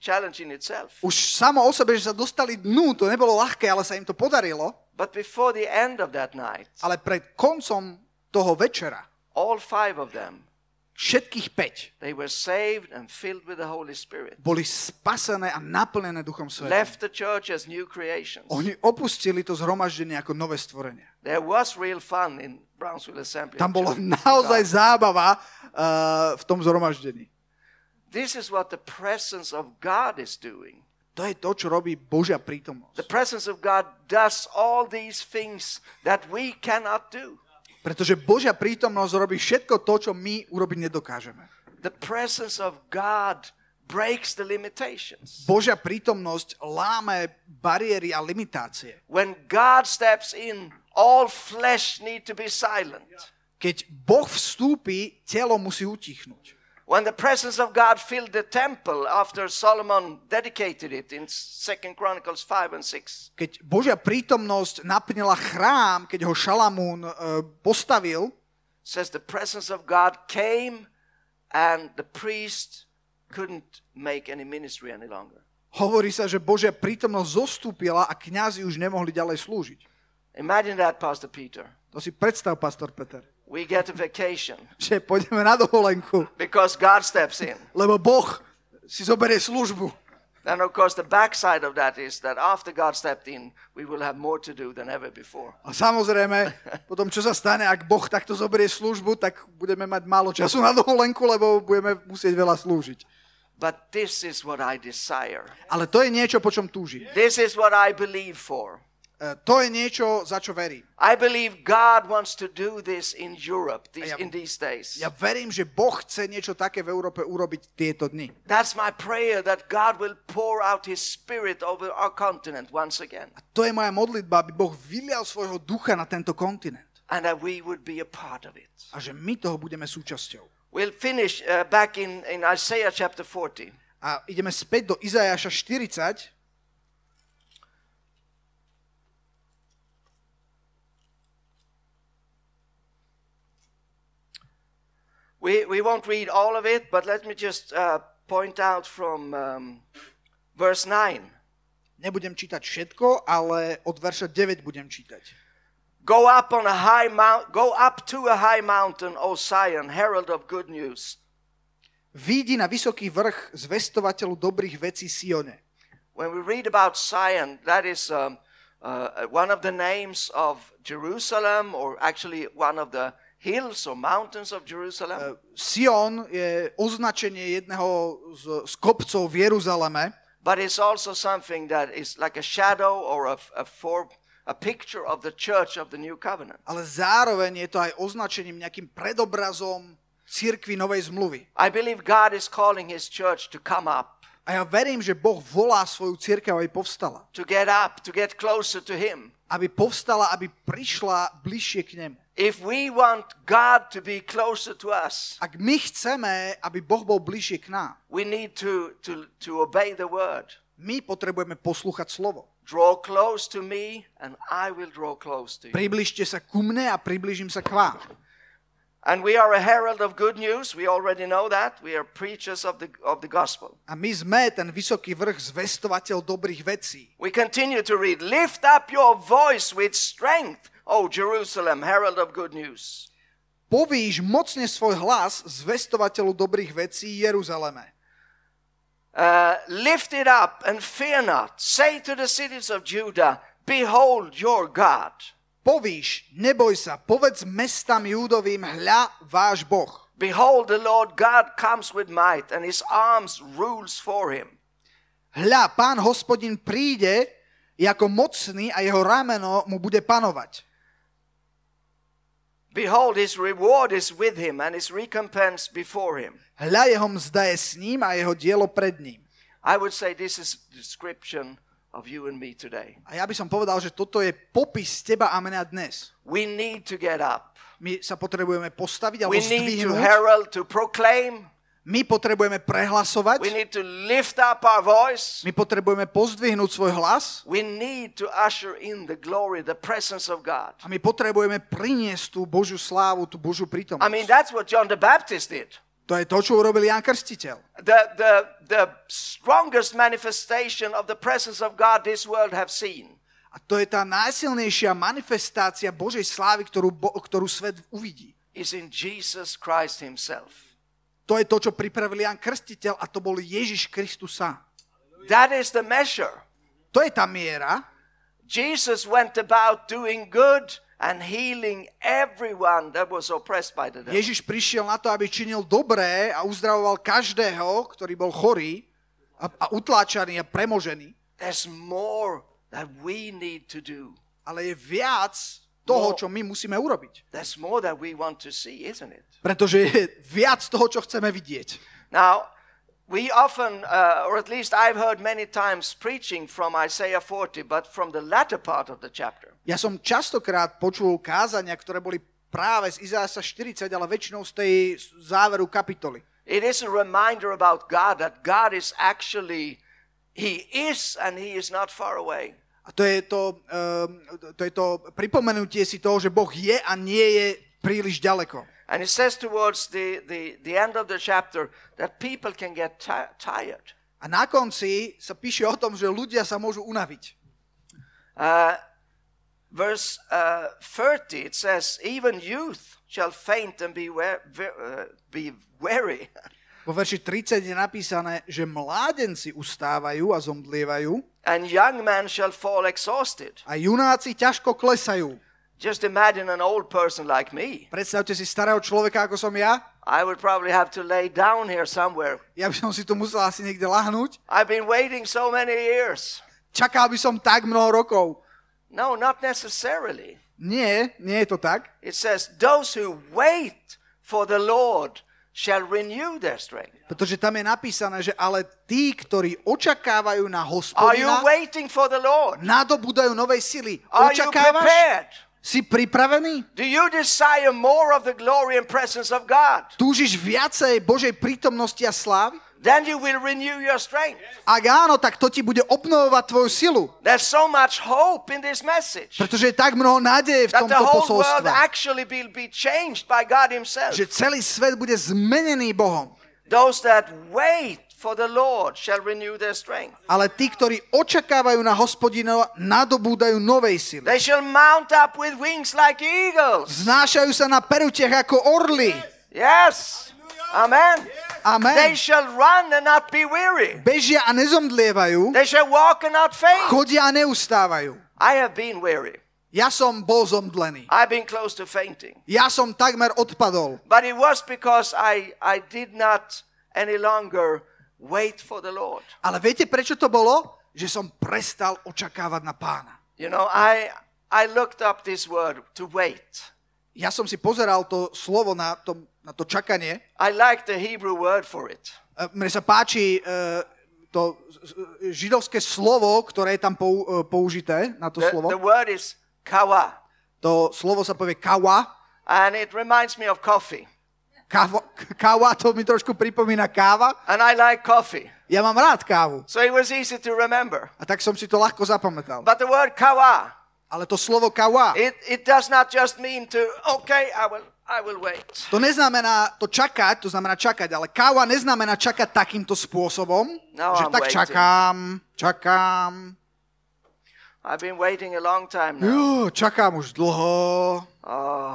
challenge in itself. Už samo o sebe, že sa dostali dnu, to nebolo ľahké, ale sa im to podarilo. But before the end of that night, Ale pred koncom toho večera, all five of them, všetkých päť they were saved and filled with the Holy Spirit. boli spasené a naplnené Duchom Svetým. Left the church as new creations. Oni opustili to zhromaždenie ako nové stvorenie. There was real fun in Brownsville Assembly. Tam bola naozaj zábava uh, v tom zhromaždení. This is what the presence of God is doing. To je to, čo robí Božia The prítomnosť. presence of God does all these things that we cannot do. Pretože Božia prítomnosť robí všetko to, čo my urobiť nedokážeme. The presence of God breaks the limitations. Božia prítomnosť láme bariéry a limitácie. When God steps in, all flesh need to be silent. Keď Boh vstúpi, telo musí utichnúť. When the presence of God filled the temple after Solomon dedicated it in 2 Chronicles 5 and 6. Keď Božia prítomnosť naplnila chrám, keď ho Šalamún uh, postavil, says the presence of God came and the priest couldn't make any ministry any longer. hovorí sa, že Božia prítomnosť zostúpila a kňazi už nemohli ďalej slúžiť. Imagine that, Pastor Peter. To si predstav, pastor Peter. We get a vacation Že pôjdeme na dovolenku, because God steps in. lebo Boh si zoberie službu. And of course, the backside of that is that after God stepped in, we will have more to do than ever before. A samozrejme, potom čo sa stane, ak Boh takto zoberie službu, tak budeme mať málo času na dovolenku, lebo budeme musieť veľa slúžiť. But this is what I desire. Ale to je niečo, po čom túži. This is what I believe for. E, To je niečo, za čo verím. I believe God wants to do this in Europe these, Ja- in these days. Ja verím, že Boh chce niečo také v Európe urobiť tieto dni. That's my prayer that God will pour out His Spirit over our continent once again To je moja modlitba, aby Boh vylial svojho ducha na tento kontinent. and that we would be a part of it. A že my toho budeme súčasťou. We'll finish uh, back in, in Isaiah chapter 40. A ideme späť do Izajaša 40. We, we won't read all of it, but let me just uh, point out from um, verse 9. Nebudem čítať všetko, ale od verša 9 budem čítať. Go up on a high mount, go up to a high mountain, O Zion, herald of good news. Výjdi na vysoký vrch zvestovateľu dobrých vecí Sione. When we read about Zion, that is um, uh, one of the names of Jerusalem, or actually one of the hills or mountains of Jerusalem. Sion je označenie jedného z, z kopcov v Jeruzaleme, but it's also something that is like a shadow or a, a form, a picture of the church of the new covenant. ale zároveň je to aj označením nejakým predobrazom cirkvi Novej zmluvy. I believe God is calling his church to come up. A ja verím, že Boh volá svoju církev, aby povstala. to get up, to get closer to Him. Aby povstala, aby prišla bližšie k nemu. If we want God to be closer to us, Ak my chceme, aby Boh bol bližšie k nám, we need to, to, to obey the word. my potrebujeme poslúchať slovo. Draw close to me, and I will draw close to you. Približte sa ku mne a približím sa k vám. And we are a herald of good news. We already know that. We are preachers of the, of the gospel. A my sme ten vysoký vrch, zvestovateľ dobrých vecí. We continue to read Lift up your voice with strength, O Jerusalem, herald of good news. Povíš mocne svoj hlas, zvestovateľu dobrých vecí Jeruzaleme. Uh, lift it up and fear not. Say to the cities of Judah, Behold your God. Povíš, neboj sa, povedz mestám Júdovým, hľa váš Boh. Behold, the Lord God comes with might, and his arms rules for him. Hľa, pán hospodin príde ako mocný a jeho rameno mu bude panovať. Behold, his reward is with him, and his recompense before him. Hľa, jeho mzda je s ním a jeho dielo pred ním. I would say this is a description of you and me today. A ja by som povedal, že toto je popis teba a mňa dnes. We need to get up. My sa potrebujeme postaviť alebo We need to herald, to proclaim. My potrebujeme We prehlasovať. need to lift up our voice. My potrebujeme pozdvihnúť svoj hlas. We need to usher in the glory, the presence of God. A my potrebujeme priniesť tú Božiu slávu, tú Božiu prítomnosť. I mean, that's what John the Baptist did. To je to, čo urobil Jan Krstiteľ. The, the, the strongest manifestation of the presence of God this world have seen A to je tá najsilnejšia manifestácia Božej slávy, ktorú, Bo- ktorú svet uvidí. is in Jesus Christ himself. To je to, čo pripravil Jan Krstiteľ a to bol Ježiš Kristus sám. That is the measure. To je tá miera. Jesus went about doing good and healing everyone that was oppressed by the devil. Ježiš prišiel na to, aby činil dobré a uzdravoval každého, ktorý bol chorý a, a utláčaný a premožený. There's more that we need to do. Ale je viac toho, No. čo my musíme urobiť. There's more that we want to see, isn't it? Pretože je viac toho, čo chceme vidieť. Now, we often, uh, or at least I've heard many times preaching from Isaiah 40, but from the latter part of the chapter. Ja som častokrát počul kázania, ktoré boli práve z Izáša 40, ale väčšinou z tej záveru kapitoly. It is a reminder about God that God is actually, He is and He is not far away. A to je to, um, to je to pripomenutie si toho, že Boh je a nie je príliš ďaleko. And it says towards the, the, the end of the chapter that people can get ti- tired. A na konci sa píše o tom, že ľudia sa môžu unaviť. Uh, verse uh, 30, it says, Even youth shall faint and be, we- uh, be weary. Vo verši 30 je napísané, že mládenci ustávajú a zomdlievajú and young men shall fall exhausted. a junáci ťažko klesajú. Just imagine an old person like me. Predstavte si starého človeka, ako som ja. I would probably have to lay down here somewhere. Ja by som si tu musel asi niekde lahnúť. I've been waiting so many years. Čakal by som tak mnoho rokov. No, not necessarily. Nie, nie je to tak. It says, Those who wait for the Lord shall renew their strength. Pretože tam je napísané, že ale tí, ktorí očakávajú na Are you hospodina, waiting for the Lord? nadobúdajú novej sily. Are you Očakávaš? prepared? Si pripravený? Do you desire more of the glory and presence of God? Túžiš viacej Božej prítomnosti a slávy? Then you will renew your strength. Ak áno, tak to ti bude obnovovať tvoju silu. There's so much hope in this message Pretože je tak mnoho nádeje v tomto posolstve. actually will be changed by God Himself. Že celý svet bude zmenený Bohom. Those that wait for the Lord shall renew their strength. Ale tí, ktorí očakávajú na hospodina, nadobúdajú novej sily. They shall mount up with wings like eagles. Znášajú sa na perutiach ako orly. Yes. Amen. Amen. They shall run and not be weary. Bežia a nezomdlievajú, They shall walk and not faint. chodia a neustávajú. I have been weary. Ja som bol zomdlený. I've been close to fainting. Ja som takmer odpadol. But it was because I, I did not any longer wait for the Lord. Ale viete, prečo to bolo? Že som prestal očakávať na pána. You know, I, I looked up this word to wait. Ja som si pozeral to slovo na to, na to čakanie. I like the Hebrew word for it. E, Mne sa páči e, to židovské slovo, ktoré je tam pou, e, použité na to The, slovo, the word is kawa, to slovo sa povie kawa. and it reminds me of coffee. Káva, káva, to mi trošku pripomína káva. And I like coffee. Ja mám rád kávu. So it was easy to remember. A tak som si to ľahko zapamätal. But the word kawa, Ale to slovo kawa, it, it does not just mean to, okay, I will, I will wait. to neznamená to čakať, to znamená čakať, ale káva neznamená čakať takýmto spôsobom, No, že I'm tak waiting. čakám, čakám, I've been waiting a long time now. Jú, čakám už dlho Oh,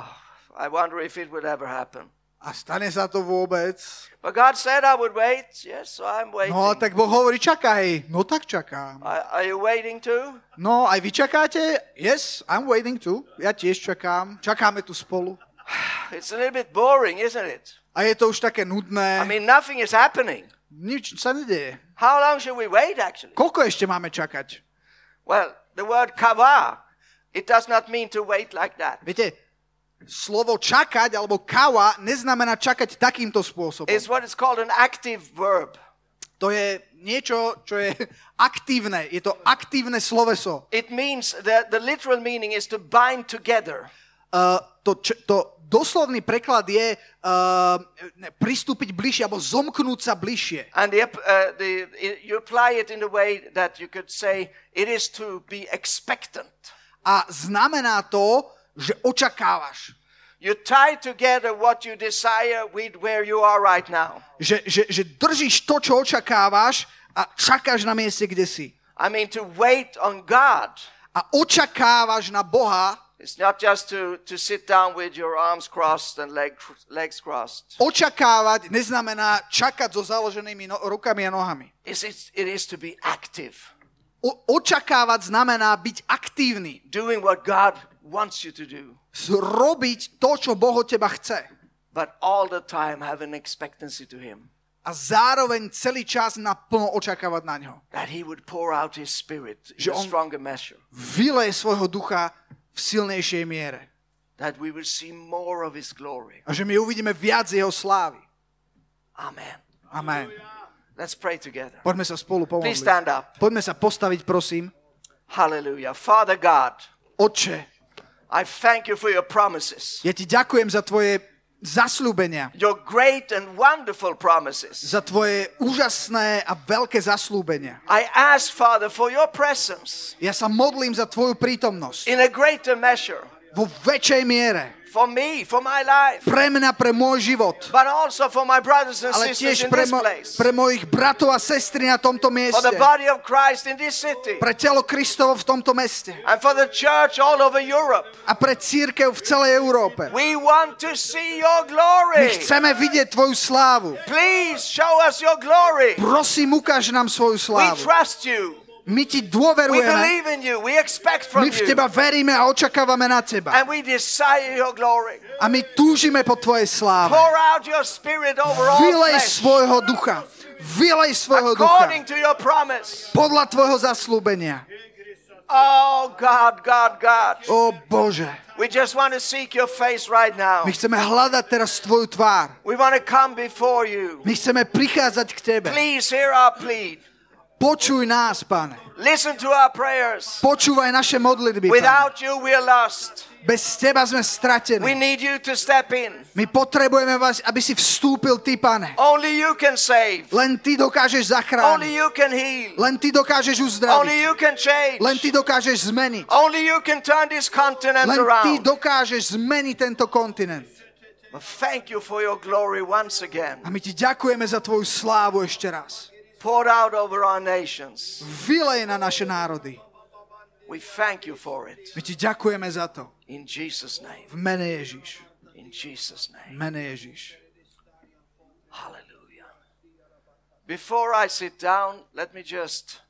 I wonder if it would ever happen. A stane sa to vôbec. But God said I would wait. Yes, so I'm waiting. No tak Boh hovorí, čakaj. No tak čakám. Are, are you waiting too? No aj vy čakáte? Yes, I'm waiting too. Ja tiež čakám. Čakáme tu spolu. It's a little bit boring, isn't it? A je to už také nudné. I mean, nothing is happening. Nič sa nedeje. How long should we wait, actually? Koľko ešte máme čakať? Well, the word kava, it does not mean to wait like that. Viete, slovo čakať alebo kawa neznamená čakať takýmto spôsobom. It's what is called an active verb. To je niečo, čo je aktívne. Je to aktívne sloveso. It means that the literal meaning is to bind together. Uh, to, č- to doslovný preklad je uh, pristúpiť bližšie alebo zomknúť sa bližšie. And the, uh, the, you apply it in a way that you could say it is to be expectant. A znamená to, že očakávaš. You tie together what you desire with where you are right now. Že, že, že držíš to, čo očakávaš a čakáš na mieste, kde si. I mean, to wait on God. A očakávaš na Boha, It's not just to, to sit down with your arms crossed and leg, legs crossed. očakávať neznamená čakať so založenými no- rukami a nohami. It's, it's, it is to be active, O- očakávať znamená byť aktívny. doing what God wants you to do, Robiť to, čo Boh od teba chce. but all the time have an expectancy to Him A zároveň celý čas naplno očakávať na ňo. that He would pour out His Spirit Že in a on- stronger measure, Vyleje svojho ducha v silnejšej miere. that we will see more of His glory. A že my uvidíme viac jeho slávy. Amen. Amen. Let's pray together. Poďme sa spolu Please pomodliť. stand up. Poďme sa postaviť, prosím. Hallelujah. Father God, Otče, I thank you for your promises, ja ti ďakujem za tvoje zaslúbenia, your great and wonderful promises. za tvoje úžasné a veľké zaslúbenia. I ask, Father, for your presence Ja sa modlím za tvoju prítomnosť in a greater measure vo väčšej miere for me, for my life, pre mňa, pre môj život, but also for my brothers and ale sisters in pre, mo- pre mojich bratov a sestry na tomto for mieste, the body of Christ in this city, pre telo Kristovo v tomto meste and for the church all over Europe. a pre církev v celej Európe. We want to see your My glory. chceme vidieť tvoju slávu. Please show us your glory. Prosím, ukáž nám svoju We slávu. trust you. My ti dôverujeme, my v teba veríme a očakávame na teba. And we desire your glory. A my túžime po tvojej sláve. Pour out your spirit over all Vylej svojho ducha. Vylej svojho ducha. according to your promise. Podľa tvojho zaslúbenia. Oh, God, God, God. O Bože, We just want to seek your face right now. my chceme hľadať teraz tvoju tvár. We want to come before you. My chceme prichádzať k tebe. Please hear our plea. Počuj nás, pane. Listen to our prayers. Počúvaj naše modlitby, pane. Without you, we are lost. Bez teba sme We stratení. need you to step in. My potrebujeme vás, aby si vstúpil ty, pane. Only you can save. Len ty dokážeš Only zachrániť. you can heal. Len ty dokážeš Only uzdraviť. you can change. Len ty dokážeš zmeniť. Only you can turn this continent Len ty around. dokážeš zmeniť tento kontinent. But thank you for your glory once again. A my ti ďakujeme za tvoju slávu ešte raz. Poured out over our nations. Vylej na naše národy. We thank you for it. My ti ďakujeme za to. In Jesus' name. V mene Ježiš. In Jesus' V name. mene Ježiš. Hallelujah. Before I sit down, let me just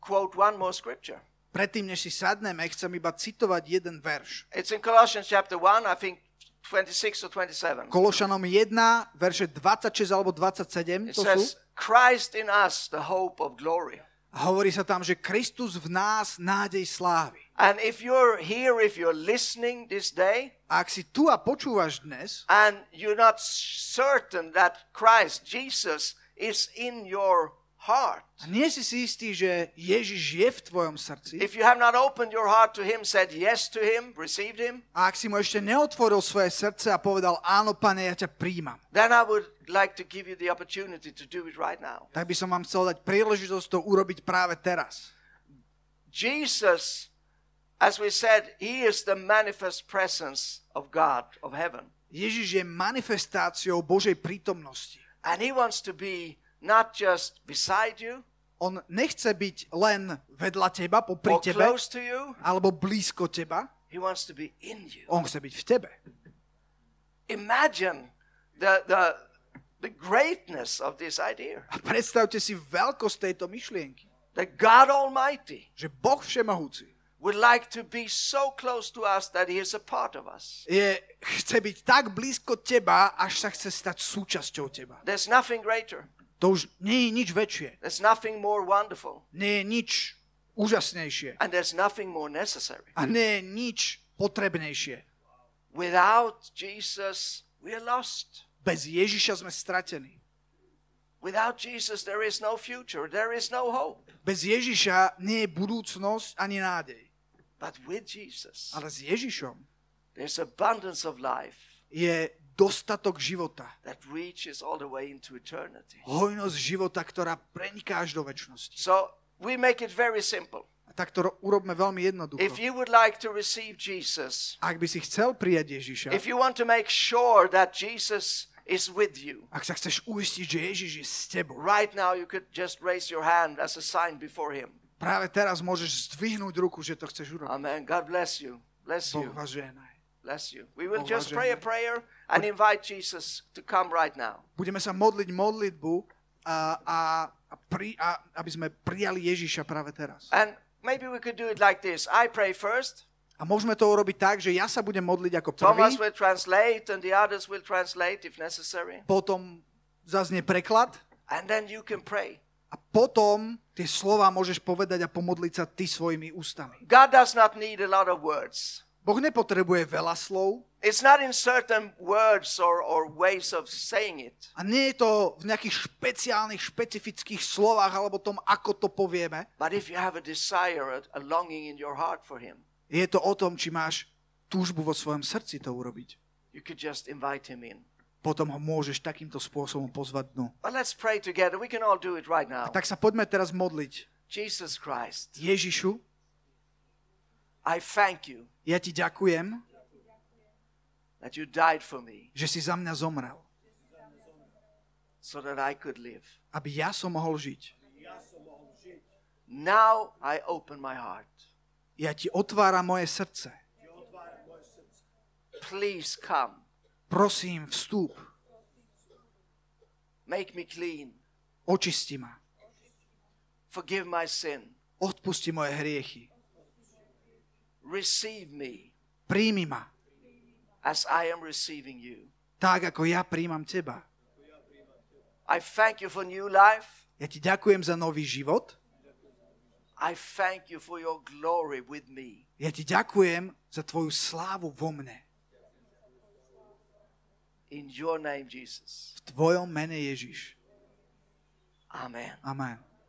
quote one more scripture. Predtým, než si sadneme, chcem iba citovať jeden verš. It's in Colossians chapter 1, I think 26 or 27. Kološanom 1, verše 26 alebo 27, It to sú. says, Christ in us, the hope of glory. A hovorí sa tam, že Kristus v nás nádej slávy. And if you're here, if you're listening this day, A ak si tu a počúvaš dnes and you're not certain that Christ, Jesus, is in your heart, a nie si si istý, že Ježiš je v tvojom srdci, if you have not opened your heart to Him, said yes to Him, received Him, a ak si mu ešte neotvoril svoje srdce a povedal, áno, pane, ja ťa príjmam, then I would like to give you the opportunity to do it right now. tak by som vám chcel dať príležitosť to urobiť práve teraz. Jesus, as we said, He is the manifest presence of God, of heaven. Ježiš je manifestáciou Božej prítomnosti. And He wants to be not just beside you On nechce byť len vedľa teba, popri tebe, you, alebo blízko teba. He wants to be in you. On chce byť v tebe. Imagine the, the, the greatness of this idea A predstavte si veľkosť tejto myšlienky. that God Almighty Že Boh Všemohúci would like to be so close to us that He is a part of us. je, chce byť tak blízko teba, až sa chce stať súčasťou teba. There's nothing greater, To už nie je nič väčšie. there's nothing more wonderful, Nie je nič úžasnejšie. and there's nothing more necessary. A nie je nič potrebnejšie. Without Jesus, we are lost. Bez Ježiša sme stratení. Without Jesus, there is no future, there is no hope. Bez Ježiša nie je budúcnosť ani nádej. But with Jesus, Ale s Ježišom there's abundance of life je dostatok života. that reaches all the way into eternity. Hojnosť života, ktorá preniká až do väčšnosti. So we make it very simple. A tak to ro- urobme veľmi jednoducho. If you would like to receive Jesus, Ak by si chcel prijať Ježiša, if you want to make sure that Jesus is with you, ak sa chceš uistiť, že Ježiš je s tebou, right now you could just raise your hand as a sign before Him. práve teraz môžeš zdvihnúť ruku, že to chceš urobiť. Amen. God bless you. Bless Boh you. vás. Bless you. We will Boh just pray a prayer and invite Jesus to come right now. Budeme sa modliť modlitbu, a, a, a, pri, a aby sme prijali Ježiša práve teraz. And maybe we could do it like this I pray first, A môžeme to urobiť tak, že ja sa budem modliť ako Thomas prvý, will translate, and the others will translate if necessary. potom zaznie preklad And then you can pray. a potom tie slova môžeš povedať a pomodliť sa ty svojimi ústami. God does not need a lot of words. Boh nepotrebuje veľa slov It's not in certain words or, or ways of saying it. a nie je to v nejakých špeciálnych, špecifických slovách alebo tom, ako to povieme. But if you have a desire, a, a longing in your heart for Him, Je to o tom, či máš túžbu vo svojom srdci to urobiť. you could just invite Him in. Potom ho môžeš takýmto spôsobom pozvať dnu. But let's pray together. We can all do it right now. Tak sa poďme teraz modliť. Jesus Christ, Ježišu, I thank you ja ti ďakujem, that you died for me že si za mňa zomrel, so that I could live. aby ja som mohol žiť. Now I open my heart. Ja ti otváram moje srdce. Please come. Prosím, vstúp. Make me clean. Očisti ma. Forgive my sin. Odpusti moje hriechy. Receive me Príjmi ma. As I am receiving you. Tak, ako ja príjmam teba. I thank you for new life. Ja ti ďakujem za nový život. I thank you for your glory with me. Ja ti ďakujem za tvoju slávu vo mne. In your name, Jesus. V tvojom mene Ježiš. Amen. Amen.